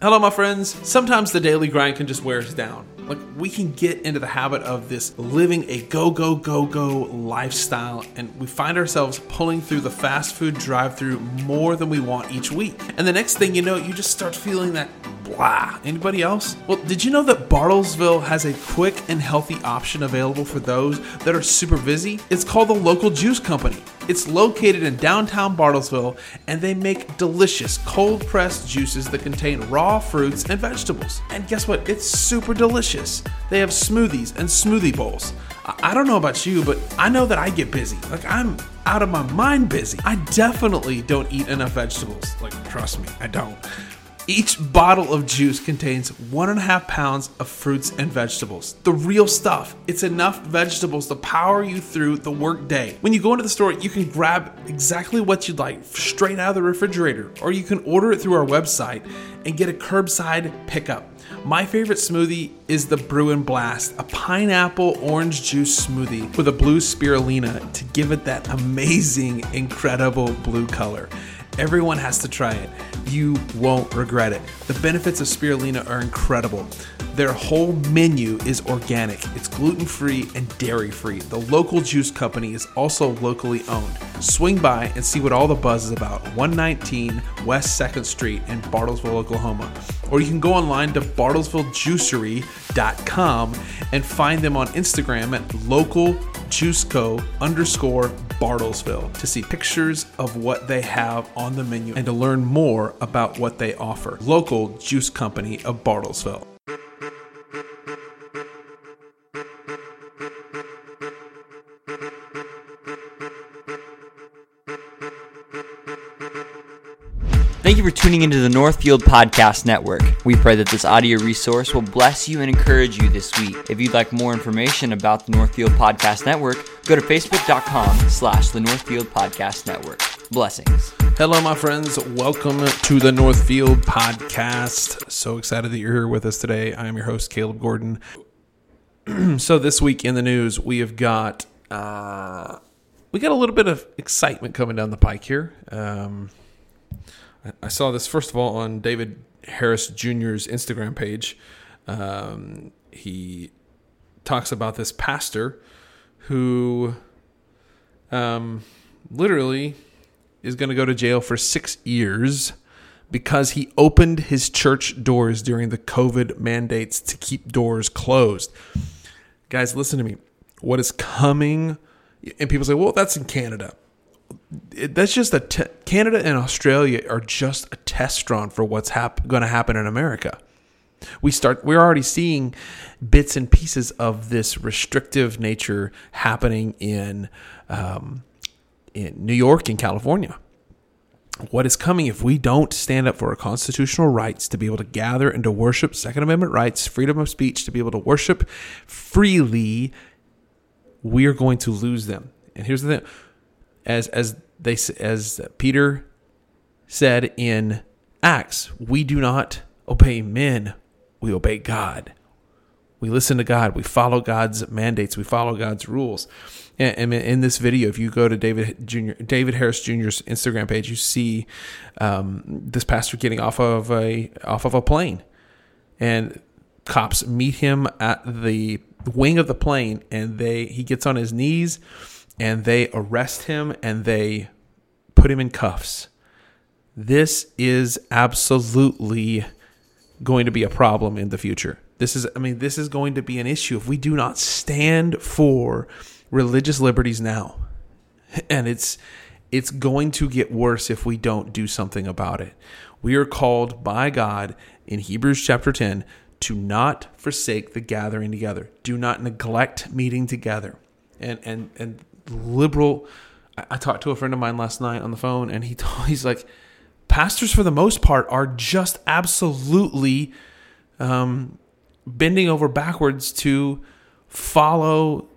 Hello, my friends. Sometimes the daily grind can just wear us down. Like, we can get into the habit of this living a go, go, go, go lifestyle, and we find ourselves pulling through the fast food drive through more than we want each week. And the next thing you know, you just start feeling that blah. Anybody else? Well, did you know that Bartlesville has a quick and healthy option available for those that are super busy? It's called the Local Juice Company. It's located in downtown Bartlesville, and they make delicious cold pressed juices that contain raw fruits and vegetables. And guess what? It's super delicious. They have smoothies and smoothie bowls. I don't know about you, but I know that I get busy. Like, I'm out of my mind busy. I definitely don't eat enough vegetables. Like, trust me, I don't. Each bottle of juice contains one and a half pounds of fruits and vegetables. The real stuff. It's enough vegetables to power you through the workday. When you go into the store, you can grab exactly what you'd like straight out of the refrigerator, or you can order it through our website and get a curbside pickup. My favorite smoothie is the Bruin Blast, a pineapple orange juice smoothie with a blue spirulina to give it that amazing, incredible blue color. Everyone has to try it. You won't regret it. The benefits of spirulina are incredible. Their whole menu is organic, it's gluten free and dairy free. The local juice company is also locally owned. Swing by and see what all the buzz is about. 119 West 2nd Street in Bartlesville, Oklahoma. Or you can go online to bartlesvillejuicery.com and find them on Instagram at localjuiceco underscore Bartlesville to see pictures of what they have on the menu and to learn more about what they offer. Local Juice Company of Bartlesville. Thank you for tuning into the Northfield Podcast Network. We pray that this audio resource will bless you and encourage you this week. If you'd like more information about the Northfield Podcast Network, go to facebook.com slash the Northfield Podcast Network. Blessings. Hello, my friends. Welcome to the Northfield Podcast. So excited that you're here with us today. I am your host, Caleb Gordon. so this week in the news, we have got uh, we got a little bit of excitement coming down the pike here. Um, I saw this first of all on David Harris Jr.'s Instagram page. Um, he talks about this pastor who um, literally is going to go to jail for six years because he opened his church doors during the COVID mandates to keep doors closed. Guys, listen to me. What is coming? And people say, well, that's in Canada it, that's just a te- Canada and Australia are just a test run for what's hap- going to happen in America. We start we're already seeing bits and pieces of this restrictive nature happening in um, in New York and California. What is coming if we don't stand up for our constitutional rights to be able to gather and to worship, Second Amendment rights, freedom of speech, to be able to worship freely, we are going to lose them. And here's the thing as as they as Peter said in Acts, we do not obey men, we obey God. We listen to God. We follow God's mandates. We follow God's rules. And, in this video, if you go to David Jr. David Harris Jr.'s Instagram page, you see um, this pastor getting off of a off of a plane, and cops meet him at the wing of the plane, and they he gets on his knees and they arrest him and they put him in cuffs. This is absolutely going to be a problem in the future. This is, I mean, this is going to be an issue if we do not stand for religious liberties now. And it's, it's going to get worse if we don't do something about it. We are called by God in Hebrews chapter 10 to not forsake the gathering together. Do not neglect meeting together. And and and liberal. I, I talked to a friend of mine last night on the phone, and he told, he's like, pastors for the most part are just absolutely um, bending over backwards to follow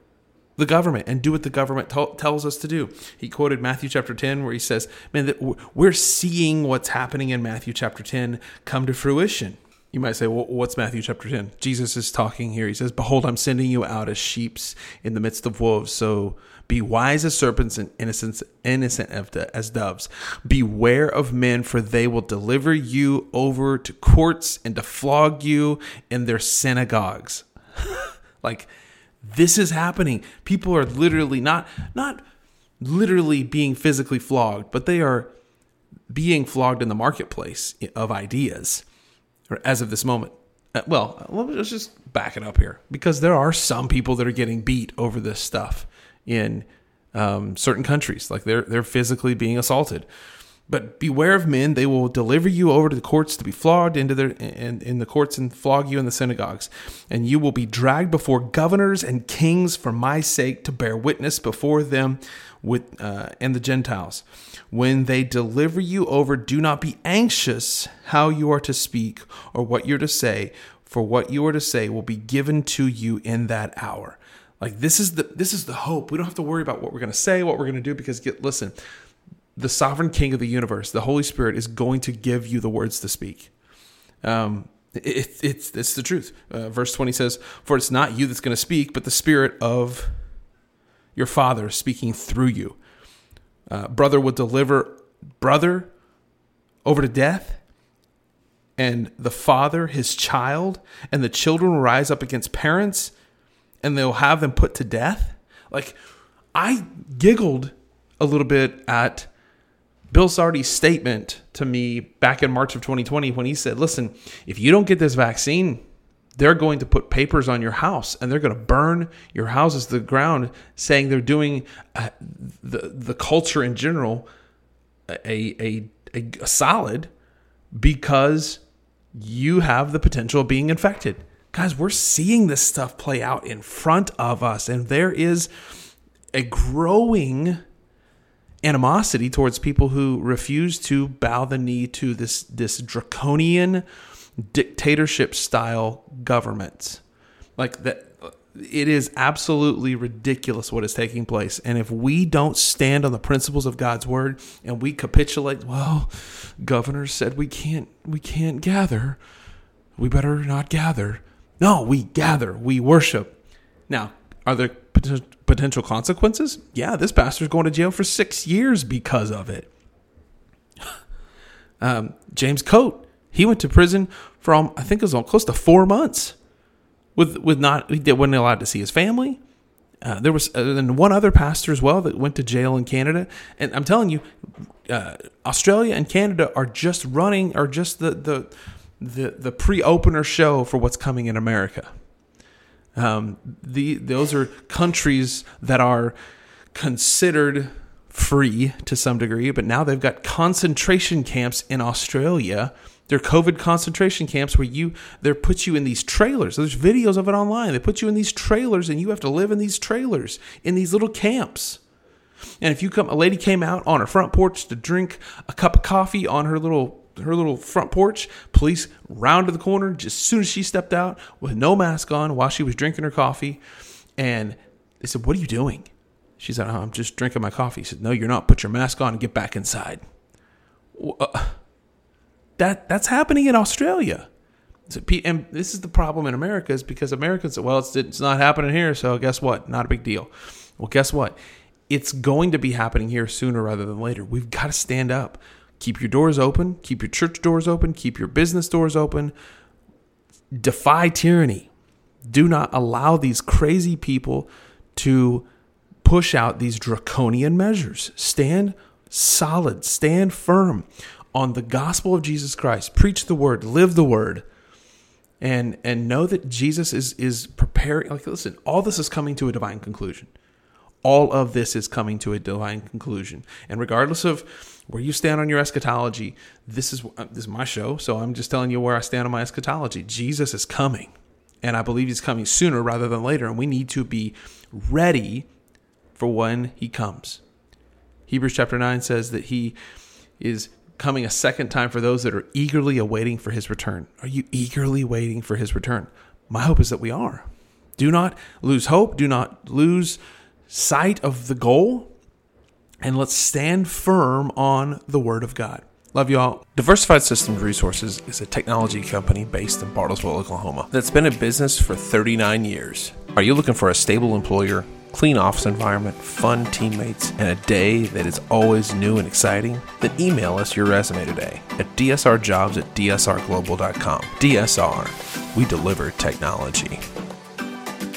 the government and do what the government t- tells us to do. He quoted Matthew chapter 10 where he says, "Man, that we're seeing what's happening in Matthew chapter 10 come to fruition." You might say, well, what's Matthew chapter 10? Jesus is talking here. He says, Behold, I'm sending you out as sheeps in the midst of wolves. So be wise as serpents and innocent, innocent as doves. Beware of men, for they will deliver you over to courts and to flog you in their synagogues. like, this is happening. People are literally not, not literally being physically flogged, but they are being flogged in the marketplace of ideas as of this moment. Uh, well, let's just back it up here because there are some people that are getting beat over this stuff in um, certain countries, like they're they're physically being assaulted. But beware of men; they will deliver you over to the courts to be flogged into their in, in the courts and flog you in the synagogues, and you will be dragged before governors and kings for my sake to bear witness before them with uh, and the Gentiles. When they deliver you over, do not be anxious how you are to speak or what you're to say, for what you are to say will be given to you in that hour. Like this is the this is the hope. We don't have to worry about what we're going to say, what we're going to do because get listen. The sovereign king of the universe, the Holy Spirit is going to give you the words to speak. Um it, it's it's the truth. Uh, verse 20 says, "For it's not you that's going to speak, but the spirit of your father speaking through you." uh, brother would deliver brother over to death, and the father his child, and the children will rise up against parents, and they'll have them put to death. Like, I giggled a little bit at Bill Sardi's statement to me back in March of 2020 when he said, Listen, if you don't get this vaccine, they're going to put papers on your house and they're going to burn your houses to the ground saying they're doing uh, the the culture in general a, a, a, a solid because you have the potential of being infected. Guys we're seeing this stuff play out in front of us and there is a growing animosity towards people who refuse to bow the knee to this this draconian dictatorship style government Like that it is absolutely ridiculous what is taking place. And if we don't stand on the principles of God's word and we capitulate, well, governors said we can't we can't gather. We better not gather. No, we gather, we worship. Now, are there potential consequences? Yeah, this pastor's going to jail for six years because of it. Um, James Coate he went to prison for um, I think it was close to four months, with with not he wasn't allowed to see his family. Uh, there was uh, and one other pastor as well that went to jail in Canada. And I'm telling you, uh, Australia and Canada are just running, are just the the the, the pre opener show for what's coming in America. Um, the those are countries that are considered free to some degree, but now they've got concentration camps in Australia they're COVID concentration camps where you they put you in these trailers. There's videos of it online. They put you in these trailers and you have to live in these trailers in these little camps. And if you come a lady came out on her front porch to drink a cup of coffee on her little her little front porch, police rounded the corner just as soon as she stepped out with no mask on while she was drinking her coffee. And they said, What are you doing? She said, oh, I'm just drinking my coffee. He said, No, you're not. Put your mask on and get back inside. Uh, that that's happening in Australia. And this is the problem in America is because Americans, well, it's, it's not happening here, so guess what? Not a big deal. Well, guess what? It's going to be happening here sooner rather than later. We've got to stand up. Keep your doors open. Keep your church doors open. Keep your business doors open. Defy tyranny. Do not allow these crazy people to push out these draconian measures. Stand solid. Stand firm on the gospel of Jesus Christ, preach the word, live the word, and and know that Jesus is is preparing. Like, listen, all this is coming to a divine conclusion. All of this is coming to a divine conclusion, and regardless of where you stand on your eschatology, this is uh, this is my show, so I'm just telling you where I stand on my eschatology. Jesus is coming, and I believe he's coming sooner rather than later, and we need to be ready for when he comes. Hebrews chapter 9 says that he is coming a second time for those that are eagerly awaiting for his return. Are you eagerly waiting for his return? My hope is that we are. Do not lose hope. Do not lose sight of the goal. And let's stand firm on the word of God. Love you all. Diversified Systems Resources is a technology company based in Bartlesville, Oklahoma, that's been in business for 39 years. Are you looking for a stable employer, clean office environment, fun teammates, and a day that is always new and exciting? Then email us your resume today at dsrjobs at dsrglobal.com. DSR, we deliver technology.